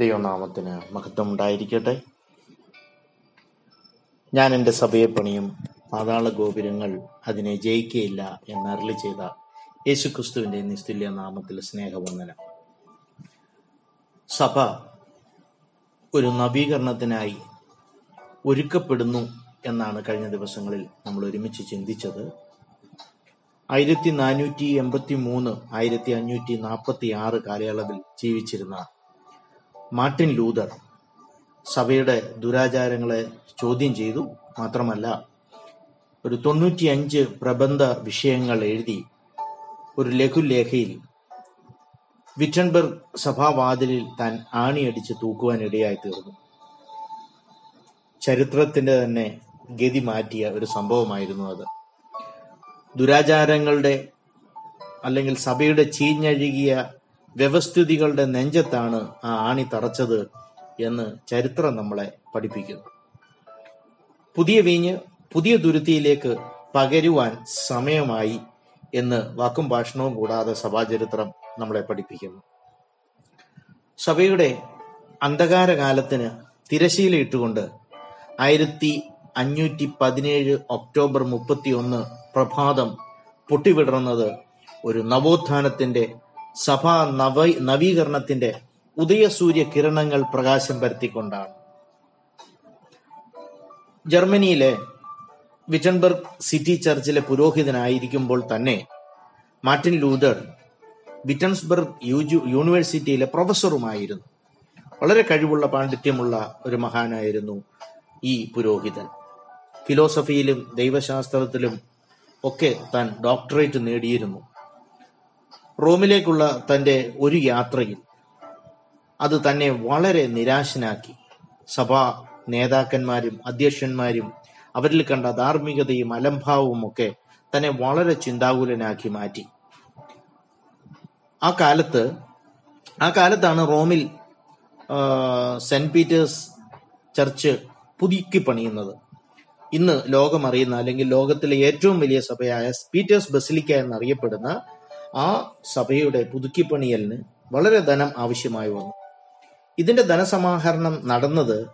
ദൈവനാമത്തിന് മഹത്വം ഉണ്ടായിരിക്കട്ടെ ഞാൻ എന്റെ സഭയെ പണിയും പാതാള ഗോപുരങ്ങൾ അതിനെ ജയിക്കയില്ല എന്ന് അരളി ചെയ്ത യേശുക്രിസ്തുവിന്റെ നിസ്തുല്യ നാമത്തിൽ സ്നേഹവന്ദനം. സഭ ഒരു നവീകരണത്തിനായി ഒരുക്കപ്പെടുന്നു എന്നാണ് കഴിഞ്ഞ ദിവസങ്ങളിൽ നമ്മൾ ഒരുമിച്ച് ചിന്തിച്ചത്. ആയിരത്തി നാനൂറ്റി എൺപത്തി മൂന്ന് ആയിരത്തി അഞ്ഞൂറ്റി നാൽപ്പത്തി ആറ് കാലയളവിൽ ജീവിച്ചിരുന്ന മാർട്ടിൻ ലൂതർ സഭയുടെ ദുരാചാരങ്ങളെ ചോദ്യം ചെയ്തു. മാത്രമല്ല ഒരു തൊണ്ണൂറ്റിയഞ്ച് പ്രബന്ധ വിഷയങ്ങൾ എഴുതി ഒരു ലഘുലേഖയിൽ വിറ്റൻബർഗ് സഭാവാതിലിൽ താൻ ആണിയടിച്ച് തൂക്കുവാൻ ഇടയായി തീർന്നു. ചരിത്രത്തിന്റെ തന്നെ ഗതി മാറ്റിയ ഒരു സംഭവമായിരുന്നു അത്. ദുരാചാരങ്ങളുടെ അല്ലെങ്കിൽ സഭയുടെ ചീഞ്ഞഴുകിയ വ്യവസ്ഥിതികളുടെ നെഞ്ചത്താണ് ആ ആണി തറച്ചത് എന്ന് ചരിത്രം നമ്മളെ പഠിപ്പിക്കുന്നു. പുതിയ വീഞ്ഞ് പുതിയ ദുരുത്തിയിലേക്ക് പകരുവാൻ സമയമായി എന്ന് വാക്കും ഭാഷണവും കൂടാതെ സഭാചരിത്രം നമ്മളെ പഠിപ്പിക്കുന്നു. സഭയുടെ അന്ധകാരകാലത്തിന് തിരശീല തിരശീലയിട്ടുകൊണ്ട് ആയിരത്തി അഞ്ഞൂറ്റി പതിനേഴ് ഒക്ടോബർ മുപ്പത്തി ഒന്ന് പ്രഭാതം പൊട്ടിവിടർന്നത് ഒരു നവോത്ഥാനത്തിന്റെ സഭാ നവ നവീകരണത്തിന്റെ ഉദയസൂര്യ കിരണങ്ങൾ പ്രകാശം പരത്തിക്കൊണ്ടാണ്. ജർമ്മനിയിലെ വിറ്റൻബർഗ് സിറ്റി ചർച്ചിലെ പുരോഹിതനായിരിക്കുമ്പോൾ തന്നെ മാർട്ടിൻ ലൂതർ വിറ്റൻസ്ബർഗ് യൂണിവേഴ്സിറ്റിയിലെ പ്രൊഫസറുമായിരുന്നു. വളരെ കഴിവുള്ള പാണ്ഡിത്യമുള്ള ഒരു മഹാനായിരുന്നു ഈ പുരോഹിതൻ. ഫിലോസഫിയിലും ദൈവശാസ്ത്രത്തിലും ഒക്കെ താൻ ഡോക്ടറേറ്റ് നേടിയിരുന്നു. റോമിലേക്കുള്ള തന്റെ ഒരു യാത്രയിൽ അത് തന്നെ വളരെ നിരാശനാക്കി. സഭാ നേതാക്കന്മാരും അധ്യക്ഷന്മാരും അവരിൽ കണ്ട ധാർമ്മികതയും അലംഭാവവും ഒക്കെ തന്നെ വളരെ ചിന്താകുലനാക്കി മാറ്റി. ആ കാലത്ത് ആ കാലത്താണ് റോമിൽ സെന്റ് പീറ്റേഴ്സ് ചർച്ച് പുതുക്കി പണിയുന്നത്. ഇന്ന് ലോകമറിയുന്ന അല്ലെങ്കിൽ ലോകത്തിലെ ഏറ്റവും വലിയ സഭയായ പീറ്റേഴ്സ് ബസിലിക്ക എന്നറിയപ്പെടുന്ന ആ സഭയുടെ പുതുക്കിപ്പണിയലിന് വളരെ ധനം ആവശ്യമായി വന്നു. ഇതിന്റെ ധനസമാഹരണം നടന്നത്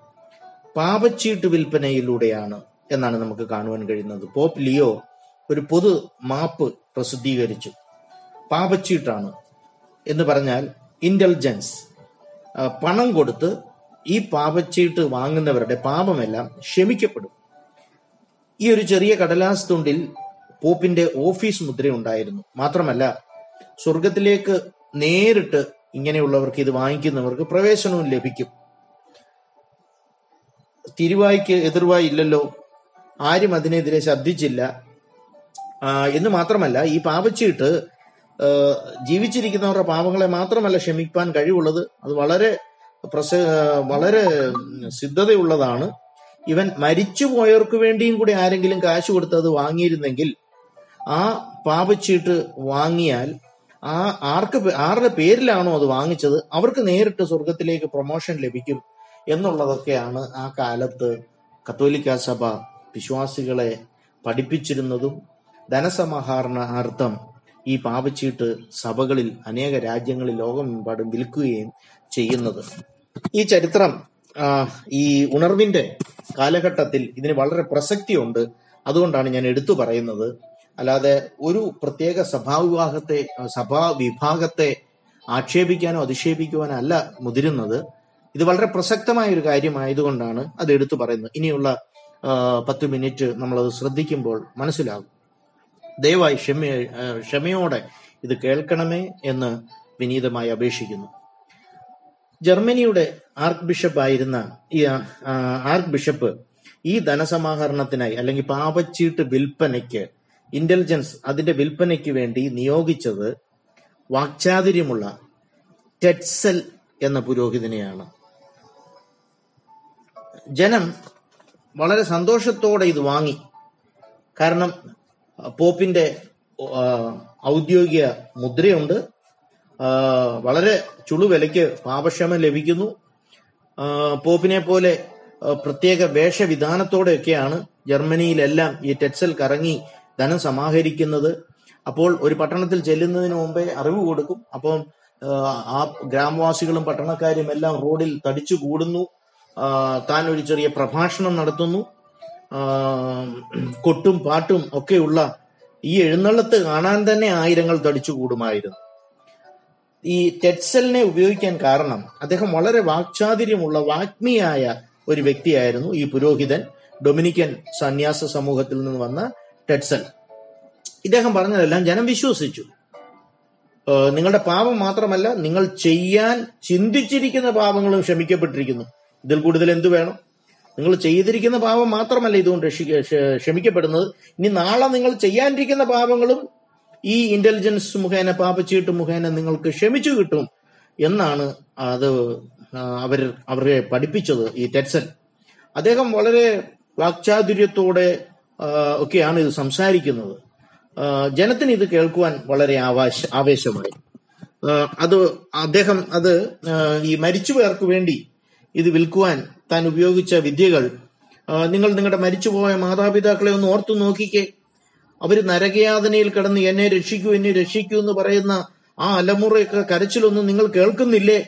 പാപച്ചീട്ട് വിൽപ്പനയിലൂടെയാണ് എന്നാണ് നമുക്ക് കാണുവാൻ കഴിയുന്നത്. പോപ്പ് ലിയോ ഒരു പൊതു മാപ്പ് പ്രസിദ്ധീകരിച്ചു. പാപച്ചീട്ടാണ് എന്ന് പറഞ്ഞാൽ ഇന്റലിജൻസ് പണം കൊടുത്ത് ഈ പാപച്ചീട്ട് വാങ്ങുന്നവരുടെ പാപമെല്ലാം ക്ഷമിക്കപ്പെടും. ഈ ഒരു ചെറിയ കടലാസ് തുണ്ടിൽ പോപ്പിന്റെ ഓഫീസ് മുദ്രയുണ്ടായിരുന്നു. മാത്രമല്ല സ്വർഗത്തിലേക്ക് നേരിട്ട് ഇങ്ങനെയുള്ളവർക്ക് ഇത് വാങ്ങിക്കുന്നവർക്ക് പ്രവേശനവും ലഭിക്കും. തിരുവായിക്ക് എതിർവായി ഇല്ലല്ലോ ആരും അതിനെതിരെ ശബ്ദിച്ചില്ല. എന്ന് മാത്രമല്ല ഈ പാപച്ചീട്ട് ജീവിച്ചിരിക്കുന്നവരുടെ പാപങ്ങളെ മാത്രമല്ല ക്ഷമിക്കാൻ കഴിവുള്ളത്. അത് വളരെ പ്രസ വളരെ സിദ്ധതയുള്ളതാണ്. ഇവൻ മരിച്ചുപോയവർക്ക് വേണ്ടിയും കൂടി ആരെങ്കിലും കാശ് കൊടുത്ത് അത് വാങ്ങിയിരുന്നെങ്കിൽ ആ പാപച്ചീട്ട് വാങ്ങിയാൽ ആ ആർക്ക് ആരുടെ പേരിലാണോ അത് വാങ്ങിച്ചത് അവർക്ക് നേരിട്ട് സ്വർഗത്തിലേക്ക് പ്രൊമോഷൻ ലഭിക്കും എന്നുള്ളതൊക്കെയാണ് ആ കാലത്ത് കത്തോലിക്ക സഭ വിശ്വാസികളെ പഠിപ്പിച്ചിരുന്നതും ധനസമാഹരണാർത്ഥം ഈ പാപച്ചീട്ട് സഭകളിൽ അനേക രാജ്യങ്ങളിൽ ലോകമെമ്പാടും വിൽക്കുകയും ചെയ്യുന്നത്. ഈ ചരിത്രം ഈ ഉണർവിന്റെ കാലഘട്ടത്തിൽ ഇതിന് വളരെ പ്രസക്തിയുണ്ട്. അതുകൊണ്ടാണ് ഞാൻ എടുത്തു പറയുന്നത്. അല്ലാതെ ഒരു പ്രത്യേക സഭാവിഭാഗത്തെ സഭാ വിഭാഗത്തെ ആക്ഷേപിക്കാനോ അധിക്ഷേപിക്കുവാനോ അല്ല മുതിരുന്നത്. ഇത് വളരെ പ്രസക്തമായ ഒരു കാര്യമായതുകൊണ്ടാണ് അത് എടുത്തു പറയുന്നത്. ഇനിയുള്ള പത്ത് മിനിറ്റ് നമ്മളത് ശ്രദ്ധിക്കുമ്പോൾ മനസ്സിലാകും. ദയവായി ക്ഷമ ക്ഷമയോടെ ഇത് കേൾക്കണമേ എന്ന് വിനീതമായി അപേക്ഷിക്കുന്നു. ജർമ്മനിയുടെ ആർക്ക് ബിഷപ്പ് ആയിരുന്ന ഈ ആർക്ക് ബിഷപ്പ് ഈ ധനസമാഹരണത്തിനായി അല്ലെങ്കിൽ പാപച്ചീട്ട് വിൽപ്പനയ്ക്ക് ഇന്റലിജൻസ് അതിന്റെ വിൽപ്പനയ്ക്ക് വേണ്ടി നിയോഗിച്ചത് വാക്ചാതുര്യമുള്ള ടെറ്റ്സൽ എന്ന പുരോഹിതനെയാണ്. ജനം വളരെ സന്തോഷത്തോടെ ഇത് വാങ്ങി. കാരണം പോപ്പിന്റെ ഔദ്യോഗിക മുദ്രയുണ്ട്. വളരെ ചുളുവിലയ്ക്ക് പാപക്ഷമം ലഭിക്കുന്നു. പോപ്പിനെ പോലെ പ്രത്യേക വേഷവിധാനത്തോടെയൊക്കെയാണ് ജർമ്മനിയിലെല്ലാം ഈ ടെറ്റ്സൽ കറങ്ങി ധനം സമാഹരിക്കുന്നത്. അപ്പോൾ ഒരു പട്ടണത്തിൽ ചെല്ലുന്നതിന് മുമ്പേ അറിവ് കൊടുക്കും. അപ്പം ആ ഗ്രാമവാസികളും പട്ടണക്കാരും എല്ലാം റോഡിൽ തടിച്ചു കൂടുന്നു. താൻ ഒരു ചെറിയ പ്രഭാഷണം നടത്തുന്നു. കൊട്ടും പാട്ടും ഒക്കെയുള്ള ഈ എഴുന്നള്ളത്ത് കാണാൻ തന്നെ ആയിരങ്ങൾ തടിച്ചു കൂടുമായിരുന്നു. ഈ ടെറ്റ്സലിനെ ഉപയോഗിക്കാൻ കാരണം അദ്ദേഹം വളരെ വാക്ചാതുര്യമുള്ള വാഗ്മിയായ ഒരു വ്യക്തിയായിരുന്നു ഈ പുരോഹിതൻ. ഡൊമിനിക്കൻ സന്യാസ സമൂഹത്തിൽ നിന്ന് വന്ന ടെറ്റ്സൽ ഇദ്ദേഹം പറഞ്ഞതെല്ലാം ജനം വിശ്വസിച്ചു. നിങ്ങളുടെ പാപം മാത്രമല്ല നിങ്ങൾ ചെയ്യാൻ ചിന്തിച്ചിരിക്കുന്ന പാപങ്ങളും ക്ഷമിക്കപ്പെട്ടിരിക്കുന്നു. ഇതിൽ കൂടുതൽ എന്തു വേണം? നിങ്ങൾ ചെയ്തിരിക്കുന്ന പാപം മാത്രമല്ല ഇതുകൊണ്ട് ക്ഷമിക്കപ്പെടുന്നത്. ഇനി നാളെ നിങ്ങൾ ചെയ്യാനിരിക്കുന്ന പാപങ്ങളും ഈ ഇന്റലിജൻസ് മുഖേന പാപച്ചീട്ട് മുഖേന നിങ്ങൾക്ക് ക്ഷമിച്ചു കിട്ടും എന്നാണ് അത് അവർ അവരെ പഠിപ്പിച്ചത് ഈ ടെറ്റ്സൻ അദ്ദേഹം വളരെ വാക്ചാതുര്യത്തോടെ ഒക്കെയാണ് ഇത് സംസാരിക്കുന്നത്. ജനത്തിന് ഇത് കേൾക്കുവാൻ വളരെ ആവാശ ആവേശമായി. അത് അദ്ദേഹം അത് ഈ മരിച്ചുപോയവർക്ക് വേണ്ടി ഇത് വിൽക്കുവാൻ താൻ ഉപയോഗിച്ച വിദ്യകൾ നിങ്ങൾ നിങ്ങളുടെ മരിച്ചുപോയ മാതാപിതാക്കളെ ഒന്ന് ഓർത്തു നോക്കിക്കേ. അവർ നരകയാതനയിൽ കിടന്ന് എന്നെ രക്ഷിക്കൂ എന്നെ രക്ഷിക്കൂ എന്ന് പറയുന്ന ആ അലമുറയൊക്കെ കരച്ചിലൊന്നും നിങ്ങൾ കേൾക്കുന്നില്ലേ?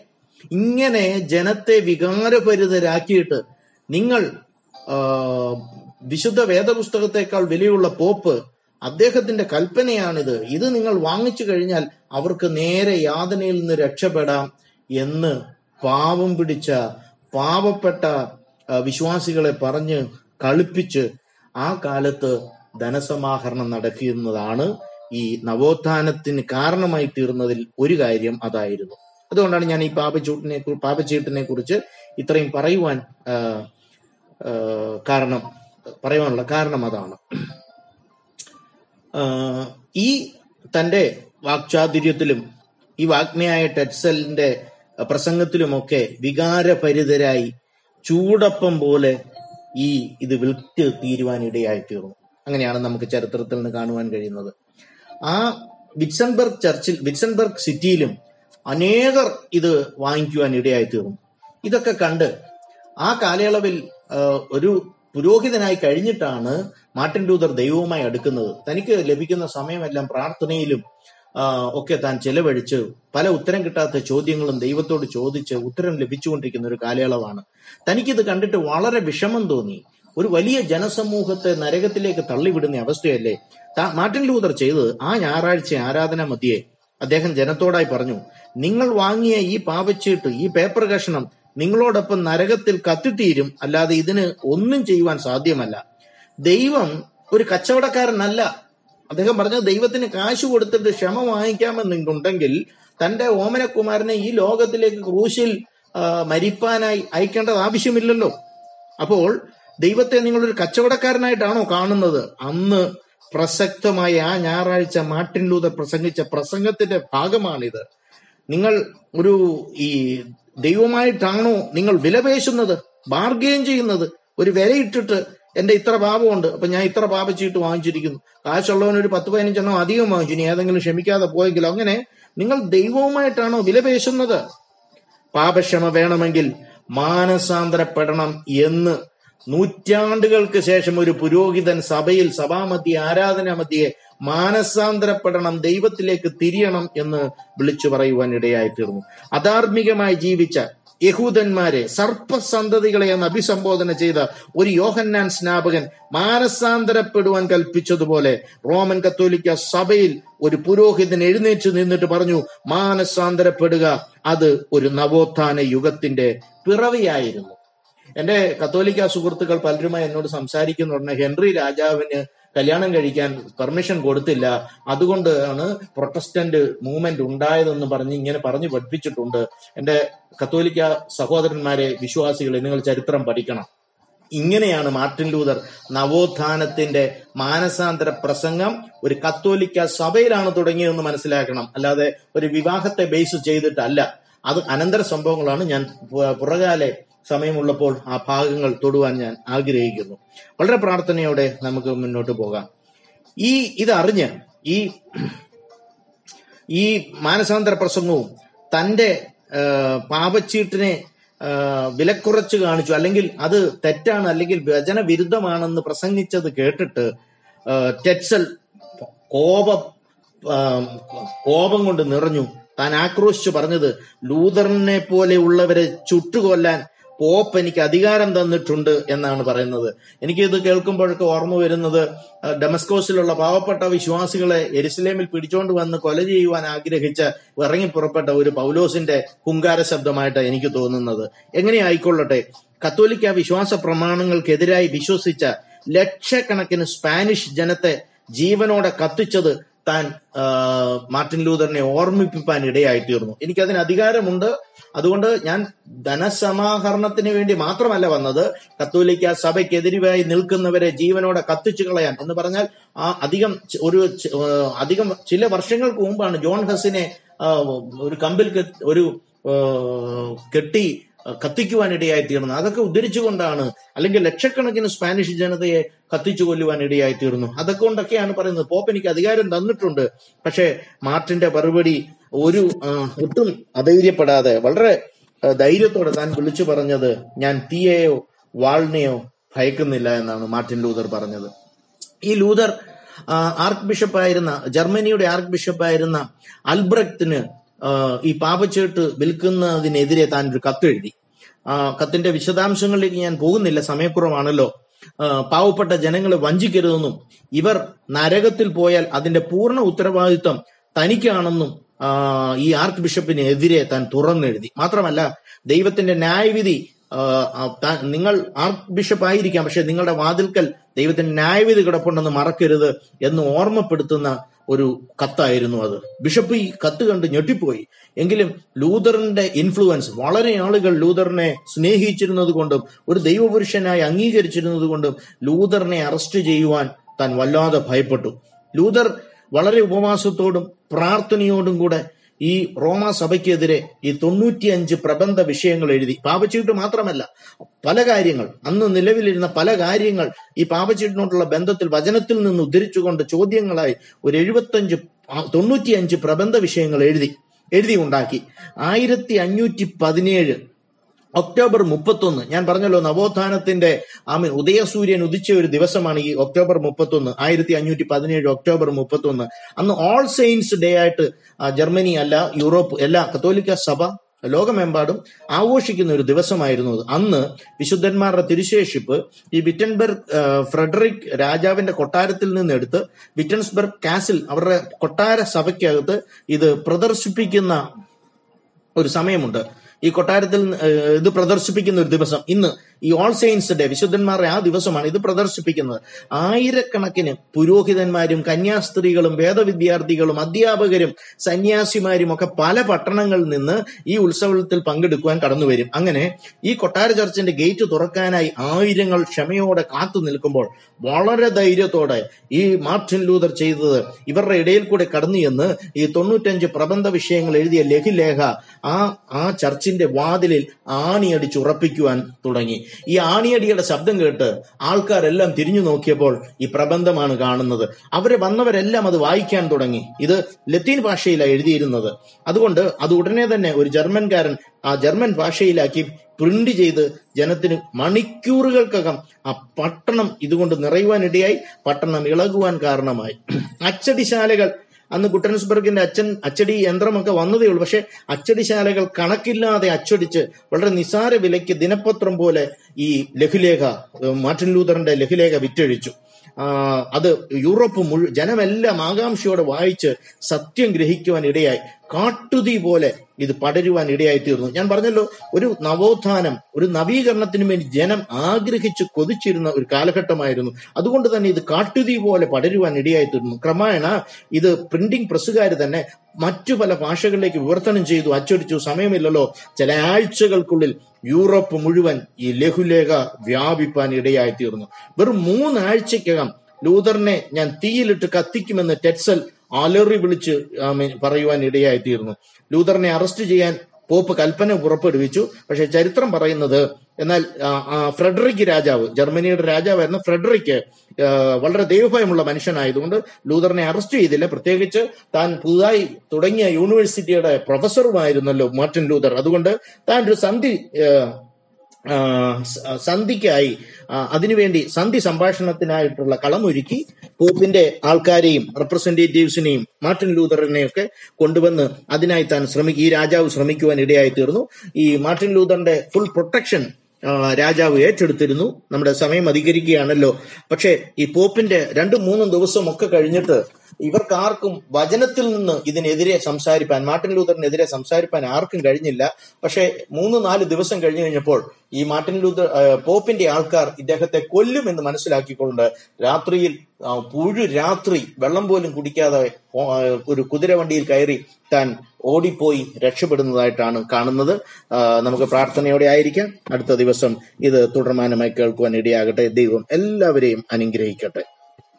ഇങ്ങനെ ജനത്തെ വികാരഭരിതരാക്കിയിട്ട് നിങ്ങൾ വിശുദ്ധ വേദപുസ്തകത്തെക്കാൾ വിലയുള്ള പോപ്പ് അദ്ദേഹത്തിന്റെ കൽപ്പനയാണിത്. ഇത് നിങ്ങൾ വാങ്ങിച്ചു കഴിഞ്ഞാൽ അവർക്ക് നേരെ യാതനയിൽ നിന്ന് രക്ഷപ്പെടാം എന്ന് പാവം പിടിച്ച പാവപ്പെട്ട വിശ്വാസികളെ പറഞ്ഞ് കളിപ്പിച്ച് ആ കാലത്ത് ധനസമാഹരണം നടക്കുന്നതാണ് ഈ നവോത്ഥാനത്തിന് കാരണമായി തീർന്നതിൽ ഒരു കാര്യം അതായിരുന്നു. അതുകൊണ്ടാണ് ഞാൻ ഈ പാപച്ചൂട്ടിനെ പാപച്ചീട്ടിനെ കുറിച്ച് ഇത്രയും പറയുവാൻ കാരണം. പറയുവാനുള്ള കാരണം അതാണ്. ഈ തന്റെ വാക്ചാതുര്യത്തിലും ഈ വാഗ്മിയായ ടെറ്റ്സലിന്റെ പ്രസംഗത്തിലുമൊക്കെ വികാരപരിതരായി ചൂടപ്പം പോലെ ഈ ഇത് വിൽറ്റ് തീരുവാൻ ഇടയായി തീർന്നു. അങ്ങനെയാണ് നമുക്ക് ചരിത്രത്തിൽ നിന്ന് കാണുവാൻ കഴിയുന്നത്. ആ വിറ്റ്സൺബർഗ് ചർച്ചിൽ വിറ്റ്സൺബർഗ് സിറ്റിയിലും അനേകർ ഇത് വാങ്ങിക്കുവാൻ ഇടയായി തീർന്നു. ഇതൊക്കെ കണ്ട് ആ കാലയളവിൽ ഒരു പുരോഹിതനായി കഴിഞ്ഞിട്ടാണ് മാർട്ടിൻ ലൂതർ ദൈവവുമായി അടുക്കുന്നത്. തനിക്ക് ലഭിക്കുന്ന സമയമെല്ലാം പ്രാർത്ഥനയിലും ഒക്കെ താൻ ചെലവഴിച്ച് പല ഉത്തരം കിട്ടാത്ത ചോദ്യങ്ങളും ദൈവത്തോട് ചോദിച്ച് ഉത്തരം ലഭിച്ചുകൊണ്ടിരിക്കുന്ന ഒരു കാലയളവാണ്. തനിക്കിത് കണ്ടിട്ട് വളരെ വിഷമം തോന്നി. ഒരു വലിയ ജനസമൂഹത്തെ നരകത്തിലേക്ക് തള്ളിവിടുന്ന അവസ്ഥയല്ലേ? മാർട്ടിൻ ലൂതർ ചെയ്തത് ആ ഞായറാഴ്ച ആരാധന മധ്യേ അദ്ദേഹം ജനത്തോടായി പറഞ്ഞു നിങ്ങൾ വാങ്ങിയ ഈ പാവച്ചീട്ട് ഈ പേപ്പർ കഷണം നിങ്ങളോടൊപ്പം നരകത്തിൽ കത്തിത്തീരും. അല്ലാതെ ഇതിന് ഒന്നും ചെയ്യുവാൻ സാധ്യമല്ല. ദൈവം ഒരു കച്ചവടക്കാരനല്ല. അദ്ദേഹം പറഞ്ഞത് ദൈവത്തിന് കാശ് കൊടുത്തിട്ട് ക്ഷമ വാങ്ങിക്കാമെന്നുണ്ടെങ്കിൽ തന്റെ ഓമനകുമാരനെ ഈ ലോകത്തിലേക്ക് ക്രൂശിൽ മരിപ്പാനായി അയക്കേണ്ടത് ആവശ്യമില്ലല്ലോ. അപ്പോൾ ദൈവത്തെ നിങ്ങളൊരു കച്ചവടക്കാരനായിട്ടാണോ കാണുന്നത്? അന്ന് പ്രസക്തമായ ആ ഞായറാഴ്ച മാർട്ടിൻ ലൂതർ പ്രസംഗിച്ച പ്രസംഗത്തിന്റെ ഭാഗമാണിത്. നിങ്ങൾ ഒരു ഈ ദൈവമായിട്ടാണോ നിങ്ങൾ വിലപേശുന്നത് ബാർഗെയിൻ ചെയ്യുന്നത്? ഒരു വിലയിട്ടിട്ട് എന്റെ ഇത്ര പാപമുണ്ട് അപ്പൊ ഞാൻ ഇത്ര പാപച്ചീട്ട് വാങ്ങിച്ചിരിക്കുന്നു. കാശുള്ളവൻ ഒരു പത്ത് പതിനഞ്ചെണ്ണം അധികം വാങ്ങിച്ചു ഇനി ഏതെങ്കിലും ക്ഷമിക്കാതെ പോയെങ്കിലോ? അങ്ങനെ നിങ്ങൾ ദൈവവുമായിട്ടാണോ വിലപേശുന്നത്? പാപക്ഷമ വേണമെങ്കിൽ മാനസാന്തരപ്പെടണം എന്ന് നൂറ്റാണ്ടുകൾക്ക് ശേഷം ഒരു പുരോഹിതൻ സഭയിൽ സഭാമധ്യ ആരാധനാ മധ്യേ മാനസാന്തരപ്പെടണം ദൈവത്തിലേക്ക് തിരിയണം എന്ന് വിളിച്ചു പറയുവാൻ ഇടയായി തീർന്നു അധാർമികമായി ജീവിച്ച യഹൂദന്മാരെ സർപ്പസന്തതികളെ എന്ന് അഭിസംബോധന ചെയ്ത ഒരു യോഹന്നാൻ സ്നാപകൻ മാനസാന്തരപ്പെടുവാൻ കൽപ്പിച്ചതുപോലെ റോമൻ കത്തോലിക്ക സഭയിൽ ഒരു പുരോഹിതൻ എഴുന്നേറ്റ് നിന്നിട്ട് പറഞ്ഞു മാനസാന്തരപ്പെടുക അത് ഒരു നവോത്ഥാന യുഗത്തിന്റെ പിറവിയായിരുന്നു. എന്റെ കത്തോലിക്ക സുഹൃത്തുക്കൾ പലരുമായി എന്നോട് സംസാരിക്കുന്നുണ്ട് ഹെൻറി രാജാവിന് കല്യാണം കഴിക്കാൻ പെർമിഷൻ കൊടുത്തില്ല. അതുകൊണ്ടാണ് പ്രൊട്ടസ്റ്റന്റ് മൂവ്മെന്റ് ഉണ്ടായതെന്ന് പറഞ്ഞ് ഇങ്ങനെ പറഞ്ഞു പഠിപ്പിച്ചിട്ടുണ്ട്. എന്റെ കത്തോലിക്ക സഹോദരന്മാരെ വിശ്വാസികളെ നിങ്ങൾ ചരിത്രം പഠിക്കണം. ഇങ്ങനെയാണ് മാർട്ടിൻ ലൂതർ നവോത്ഥാനത്തിന്റെ മാനസാന്തര പ്രസംഗം ഒരു കത്തോലിക്ക സഭയിലാണ് തുടങ്ങിയതെന്ന് മനസ്സിലാക്കണം. അല്ലാതെ ഒരു വിവാഹത്തെ ബേസ് ചെയ്തിട്ടല്ല. അത് അനന്തര സംഭവങ്ങളാണ് ഞാൻ പുറകാലെ സമയമുള്ളപ്പോൾ ആ ഭാഗങ്ങൾ തൊടുവാൻ ഞാൻ ആഗ്രഹിക്കുന്നു. വളരെ പ്രാർത്ഥനയോടെ നമുക്ക് മുന്നോട്ട് പോകാം. ഈ ഇതറിഞ്ഞ് ഈ ഈ മാനസാന്തര പ്രസംഗവും തന്റെ പാപച്ചീട്ടിനെ വിലക്കുറച്ച് കാണിച്ചു. അല്ലെങ്കിൽ അത് തെറ്റാണ് അല്ലെങ്കിൽ വചനവിരുദ്ധമാണെന്ന് പ്രസംഗിച്ചത് കേട്ടിട്ട് ടെറ്റ്സൽ കോപ കോപം കൊണ്ട് നിറഞ്ഞു. താൻ ആക്രോശിച്ചു പറഞ്ഞത് ലൂതറിനെ പോലെയുള്ളവരെ ചുട്ടുകൊല്ലാൻ പോപ്പ് എനിക്ക് അധികാരം തന്നിട്ടുണ്ട് എന്നാണ് പറയുന്നത്. എനിക്ക് ഇത് കേൾക്കുമ്പോഴൊക്കെ ഓർമ്മ വരുന്നത് ഡെമസ്കോസിലുള്ള പാവപ്പെട്ട വിശ്വാസികളെ എരുസലേമിൽ പിടിച്ചോണ്ട് വന്ന് കൊല ചെയ്യുവാൻ ആഗ്രഹിച്ച ഇറങ്ങി പുറപ്പെട്ട ഒരു പൗലോസിന്റെ ഹുങ്കാര ശബ്ദമായിട്ട് എനിക്ക് തോന്നുന്നത്. എങ്ങനെ ആയിക്കൊള്ളട്ടെ? കത്തോലിക്ക വിശ്വാസ പ്രമാണങ്ങൾക്കെതിരായി വിശ്വസിച്ച ലക്ഷക്കണക്കിന് സ്പാനിഷ് ജനത്തെ ജീവനോടെ കത്തിച്ചത് താൻ മാർട്ടിൻ ലൂതറിനെ ഓർമ്മിപ്പിക്കാൻ തീർന്നു. എനിക്കതിന് അധികാരമുണ്ട്. അതുകൊണ്ട് ഞാൻ ധനസമാഹരണത്തിന് വേണ്ടി മാത്രമല്ല വന്നത്. കത്തോലിക്ക സഭയ്ക്കെതിരായി നിൽക്കുന്നവരെ ജീവനോടെ കത്തിച്ചു കളയാൻ. എന്ന് പറഞ്ഞാൽ ആ അധികം ഒരു അധികം ചില വർഷങ്ങൾക്ക് മുമ്പാണ് ജോൺ ഹസിനെ ഒരു കമ്പിൽ ഒരു കെട്ടി കത്തിക്കുവാൻ ഇടയായി തീർന്നു അതൊക്കെ ഉദ്ധരിച്ചുകൊണ്ടാണ് അല്ലെങ്കിൽ ലക്ഷക്കണക്കിന് സ്പാനിഷ് ജനതയെ കത്തിച്ചു കൊല്ലുവാൻ ഇടയായി തീർന്നു അതൊക്കെ കൊണ്ടൊക്കെയാണ് പറയുന്നത്. പോപ്പ് എനിക്ക് അധികാരം തന്നിട്ടുണ്ട്. പക്ഷേ മാർട്ടിന്റെ മറുപടി ഒരു ഒട്ടും അധൈര്യപ്പെടാതെ വളരെ ധൈര്യത്തോടെ താൻ വിളിച്ചു പറഞ്ഞത് ഞാൻ തീയെയോ വാളിനെയോ ഭയക്കുന്നില്ല എന്നാണ് മാർട്ടിൻ ലൂതർ പറഞ്ഞത്. ഈ ലൂതർ ആർക്ക് ബിഷപ്പായിരുന്ന ജർമ്മനിയുടെ ആർക്ക് ബിഷപ്പായിരുന്ന അൽബ്രക്തിന് ഈ പാപച്ചേട്ട് വിൽക്കുന്നതിനെതിരെ താൻ ഒരു കത്തെഴുതി. ആ കത്തിന്റെ വിശദാംശങ്ങളിലേക്ക് ഞാൻ പോകുന്നില്ല സമയക്കുറവാണല്ലോ. പാവപ്പെട്ട ജനങ്ങളെ വഞ്ചിക്കരുതെന്നും ഇവർ നരകത്തിൽ പോയാൽ അതിന്റെ പൂർണ ഉത്തരവാദിത്വം തനിക്കാണെന്നും ഈ ആർച്ച് ബിഷപ്പിനെതിരെ താൻ തുറന്നെഴുതി. മാത്രമല്ല ദൈവത്തിന്റെ ന്യായവിധി നിങ്ങൾ ആർക്ക് ബിഷപ്പ് ആയിരിക്കാം പക്ഷെ നിങ്ങളുടെ വാതിൽക്കൽ ദൈവത്തിന്റെ ന്യായവിധി കിടപ്പുണ്ടെന്ന് മറക്കരുത് എന്ന് ഓർമ്മപ്പെടുത്തുന്ന ഒരു കത്തായിരുന്നു അത്. ബിഷപ്പ് ഈ കത്ത് കണ്ട് ഞെട്ടിപ്പോയി. എങ്കിലും ലൂതറിന്റെ ഇൻഫ്ലുവൻസ് വളരെ ആളുകൾ ലൂതറിനെ സ്നേഹിച്ചിരുന്നത് കൊണ്ടും ഒരു ദൈവപുരുഷനായി അംഗീകരിച്ചിരുന്നത് കൊണ്ടും ലൂതറിനെ അറസ്റ്റ് ചെയ്യുവാൻ താൻ വല്ലാതെ ഭയപ്പെട്ടു. ലൂതർ വളരെ ഉപവാസത്തോടും പ്രാർത്ഥനയോടും കൂടെ ഈ റോമ സഭയ്ക്കെതിരെ ഈ തൊണ്ണൂറ്റിയഞ്ച് പ്രബന്ധ വിഷയങ്ങൾ എഴുതി പാപച്ചീട്ട് മാത്രമല്ല പല കാര്യങ്ങൾ അന്ന് നിലവിലിരുന്ന പല കാര്യങ്ങൾ ഈ പാപച്ചീട്ടിനോടുള്ള ബന്ധത്തിൽ വചനത്തിൽ നിന്ന് ഉദ്ധരിച്ചുകൊണ്ട് ചോദ്യങ്ങളായി ഒരു എഴുപത്തഞ്ച് തൊണ്ണൂറ്റിയഞ്ച് പ്രബന്ധ വിഷയങ്ങൾ എഴുതി എഴുതി ഉണ്ടാക്കി. ആയിരത്തി അഞ്ഞൂറ്റി പതിനേഴ് ഒക്ടോബർ മുപ്പത്തൊന്ന്. ഞാൻ പറഞ്ഞല്ലോ നവോത്ഥാനത്തിന്റെ ആമീൻ ഉദയസൂര്യൻ ഉദിച്ച ഒരു ദിവസമാണ് ഈ ഒക്ടോബർ മുപ്പത്തൊന്ന് ആയിരത്തി അഞ്ഞൂറ്റി പതിനേഴ് ഒക്ടോബർ മുപ്പത്തൊന്ന്. അന്ന് ഓൾ സെയിൻസ് ഡേ ആയിട്ട് ജർമ്മനി അല്ല യൂറോപ്പ് എല്ലാ കത്തോലിക്ക സഭ ലോകമെമ്പാടും ആഘോഷിക്കുന്ന ഒരു ദിവസമായിരുന്നു അത്. അന്ന് വിശുദ്ധന്മാരുടെ തിരുശേഷിപ്പ് ഈ വിറ്റൻബർഗ് ഫ്രെഡറിക് രാജാവിന്റെ കൊട്ടാരത്തിൽ നിന്ന് എടുത്ത് വിറ്റൻസ്ബർഗ് കാസിൽ അവരുടെ കൊട്ടാര സഭയ്ക്കകത്ത് ഇത് പ്രദർശിപ്പിക്കുന്ന ഒരു സമയമുണ്ട്. ഈ കൊട്ടാരത്തിൽ ഇത് പ്രദർശിപ്പിക്കുന്ന ഒരു ദിവസം. ഇന്ന് ഈ ഓൾ സെയിൻസ് ഡേ വിശുദ്ധന്മാരുടെ ആ ദിവസമാണ് ഇത് പ്രദർശിപ്പിക്കുന്നത്. ആയിരക്കണക്കിന് പുരോഹിതന്മാരും കന്യാസ്ത്രീകളും വേദവിദ്യാർത്ഥികളും അധ്യാപകരും സന്യാസിമാരും ഒക്കെ പല പട്ടണങ്ങളിൽ നിന്ന് ഈ ഉത്സവത്തിൽ പങ്കെടുക്കുവാൻ കടന്നു വരും അങ്ങനെ ഈ കൊട്ടാര ചർച്ചിന്റെ ഗേറ്റ് തുറക്കാനായി ആയിരങ്ങൾ ക്ഷമയോടെ കാത്തു നിൽക്കുമ്പോൾ വളരെ ധൈര്യത്തോടെ ഈ മാർട്ടിൻ ലൂതർ ചെയ്തത് ഇവരുടെ ഇടയിൽ കൂടെ കടന്നു എന്ന് ഈ തൊണ്ണൂറ്റഞ്ച് പ്രബന്ധ വിഷയങ്ങൾ എഴുതിയ ലഘുലേഖ ആ ആ ചർച്ചിന്റെ വാതിലിൽ ആണിയടിച്ചുറപ്പിക്കുവാൻ തുടങ്ങി. ഈ ആണിയടിയുടെ ശബ്ദം കേട്ട് ആൾക്കാരെല്ലാം തിരിഞ്ഞു നോക്കിയപ്പോൾ ഈ പ്രബന്ധമാണ് കാണുന്നത്. അവരെ വന്നവരെല്ലാം അത് വായിക്കാൻ തുടങ്ങി. ഇത് ലത്തീൻ ഭാഷയിലാണ് എഴുതിയിരുന്നത്. അതുകൊണ്ട് അത് ഉടനെ തന്നെ ഒരു ജർമ്മൻകാരൻ ആ ജർമ്മൻ ഭാഷയിലാക്കി പ്രിന്റ് ചെയ്ത് ജനത്തിന് മണിക്കൂറുകൾക്കകം ആ പട്ടണം ഇതുകൊണ്ട് നിറയുവാനിടയായി പട്ടണം ഇളകുവാൻ കാരണമായി. അച്ചടിശാലകൾ അന്ന് ഗുട്ടൻസ്ബർഗിന്റെ അച്ഛൻ അച്ചടി യന്ത്രമൊക്കെ വന്നതേ ഉള്ളൂ. പക്ഷെ അച്ചടിശാലകൾ കണക്കില്ലാതെ അച്ചടിച്ച് വളരെ നിസാര വിലയ്ക്ക് ദിനപത്രം പോലെ ഈ ലഘുലേഖ മാർട്ടിൻ ലൂതറിന്റെ ലഘുലേഖ വിറ്റഴിച്ചു. അത് യൂറോപ്പ് മുഴുവൻ ജനമെല്ലാം ആകാംക്ഷയോടെ വായിച്ച് സത്യം ഗ്രഹിക്കുവാൻ ഇടയായി. കാട്ടുതീ പോലെ ഇത് പടരുവാൻ ഇടയായി തീർന്നു ഞാൻ പറഞ്ഞല്ലോ ഒരു നവോത്ഥാനം ഒരു നവീകരണത്തിന് വേണ്ടി ജനം ആഗ്രഹിച്ച് കൊതിച്ചിരുന്ന ഒരു കാലഘട്ടമായിരുന്നു. അതുകൊണ്ട് തന്നെ ഇത് കാട്ടുതീ പോലെ പടരുവാൻ ഇടയായി തീർന്നു ക്രമേണ ഇത് പ്രിന്റിംഗ് പ്രസ്സുകാർ തന്നെ മറ്റു പല ഭാഷകളിലേക്ക് വിവർത്തനം ചെയ്തു അച്ചടിച്ചു. സമയമില്ലല്ലോ. ചില ആഴ്ചകൾക്കുള്ളിൽ യൂറോപ്പ് മുഴുവൻ ഈ ലഘുലേഖ വ്യാപിപ്പാൻ ഇടയായി തീർന്നു വെറും മൂന്നാഴ്ചക്കകം ലൂതറിനെ ഞാൻ തീയിലിട്ട് കത്തിക്കുമെന്ന് ടെറ്റ്സൽ അലറി വിളിച്ച് പറയുവാൻ ഇടയായിത്തീർന്നു. ലൂതറിനെ അറസ്റ്റ് ചെയ്യാൻ പോപ്പ് കൽപ്പന പുറപ്പെടുവിച്ചു. പക്ഷെ ചരിത്രം പറയുന്നത് എന്നാൽ ഫ്രെഡറിക് രാജാവ് ജർമ്മനിയുടെ രാജാവായിരുന്ന ഫ്രെഡറിക്ക് വളരെ ദൈവഭയമുള്ള മനുഷ്യനായതുകൊണ്ട് ലൂതറിനെ അറസ്റ്റ് ചെയ്തില്ല. പ്രത്യേകിച്ച് താൻ പുതുതായി തുടങ്ങിയ യൂണിവേഴ്സിറ്റിയുടെ പ്രൊഫസറുമായിരുന്നല്ലോ മാർട്ടിൻ ലൂതർ. അതുകൊണ്ട് താൻ ഒരു സന്ധി സന്ധിക്കായി അതിനുവേണ്ടി സന്ധി സംഭാഷണത്തിനായിട്ടുള്ള കളമൊരുക്കി പോപ്പിന്റെ ആൾക്കാരെയും റെപ്രസെന്റേറ്റീവ്സിനെയും മാർട്ടിൻ ലൂതറിനെയും ഒക്കെ കൊണ്ടുവന്ന് അതിനായി താൻ ശ്രമിക്കും ഈ രാജാവ് ശ്രമിക്കുവാൻ ഇടയായി തീർന്നു. ഈ മാർട്ടിൻ ലൂതറിന്റെ ഫുൾ പ്രൊട്ടക്ഷൻ രാജാവ് ഏറ്റെടുത്തിരുന്നു. നമ്മുടെ സമയം അധികരിക്കുകയാണല്ലോ. പക്ഷേ ഈ പോപ്പിന്റെ രണ്ടും മൂന്നും ദിവസം ഒക്കെ കഴിഞ്ഞിട്ട് ഇവർക്ക് ആർക്കും വചനത്തിൽ നിന്ന് ഇതിനെതിരെ സംസാരിപ്പാൻ മാർട്ടിൻ ലൂതറിനെതിരെ സംസാരിപ്പാൻ ആർക്കും കഴിഞ്ഞില്ല. പക്ഷേ മൂന്ന് നാല് ദിവസം കഴിഞ്ഞു കഴിഞ്ഞപ്പോൾ ഈ മാർട്ടിൻ ലൂതർ പോപ്പിന്റെ ആൾക്കാർ ഇദ്ദേഹത്തെ കൊല്ലുമെന്ന് മനസ്സിലാക്കിക്കൊണ്ട് രാത്രിയിൽ പുഴു രാത്രി വെള്ളം പോലും കുടിക്കാതെ ഒരു കുതിരവണ്ടിയിൽ കയറി താൻ ഓടിപ്പോയി രക്ഷപ്പെടുന്നതായിട്ടാണ് കാണുന്നത്. നമുക്ക് പ്രാർത്ഥനയോടെ ആയിരിക്കാം. അടുത്ത ദിവസം ഇത് തുടർമാനമായി കേൾക്കുവാൻ ഇടയാകട്ടെ. ദൈവം എല്ലാവരെയും അനുഗ്രഹിക്കട്ടെ.